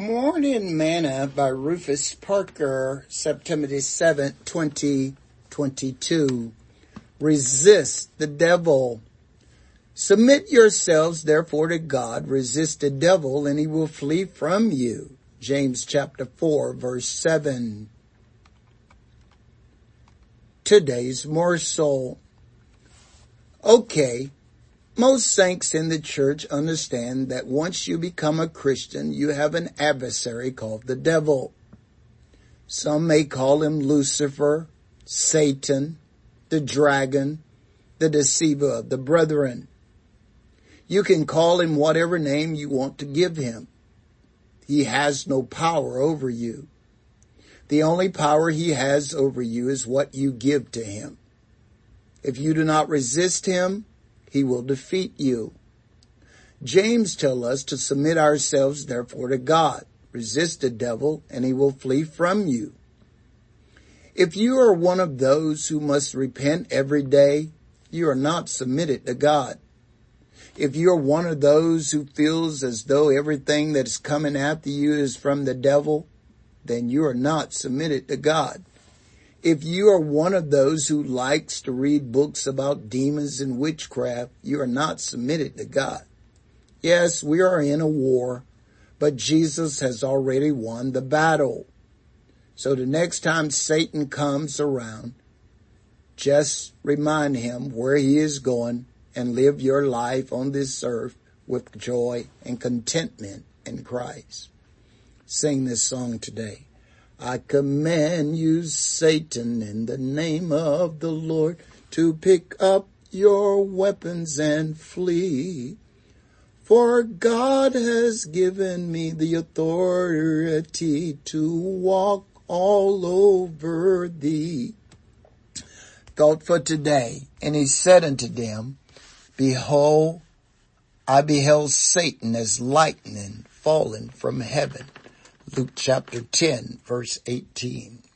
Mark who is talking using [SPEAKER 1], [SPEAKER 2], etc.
[SPEAKER 1] Morning Manna by Rufus Parker, September 7, 2022. Resist the devil. Submit yourselves therefore to God, resist the devil and he will flee from you. James chapter 4 verse 7. Today's morsel. Okay, most saints in the church understand that once you become a Christian, you have an adversary called the devil. Some may call him Lucifer, Satan, the dragon, the deceiver of the brethren. You can call him whatever name you want to give him. He has no power over you. The only power he has over you is what you give to him. If you do not resist him, he will defeat you. James tells us to submit ourselves therefore to God. Resist the devil and he will flee from you. If you are one of those who must repent every day, you are not submitted to God. If you're one of those who feels as though everything that is coming after you is from the devil, then you are not submitted to God. If you are one of those who likes to read books about demons and witchcraft, you are not submitted to God. Yes, we are in a war, but Jesus has already won the battle. So the next time Satan comes around, just remind him where he is going and live your life on this earth with joy and contentment in Christ. Sing this song today. I command you, Satan, in the name of the Lord, to pick up your weapons and flee. For God has given me the authority to walk all over thee. Thought for today, and he said unto them, Behold, I beheld Satan as lightning falling from heaven. Luke chapter 10 verse 18.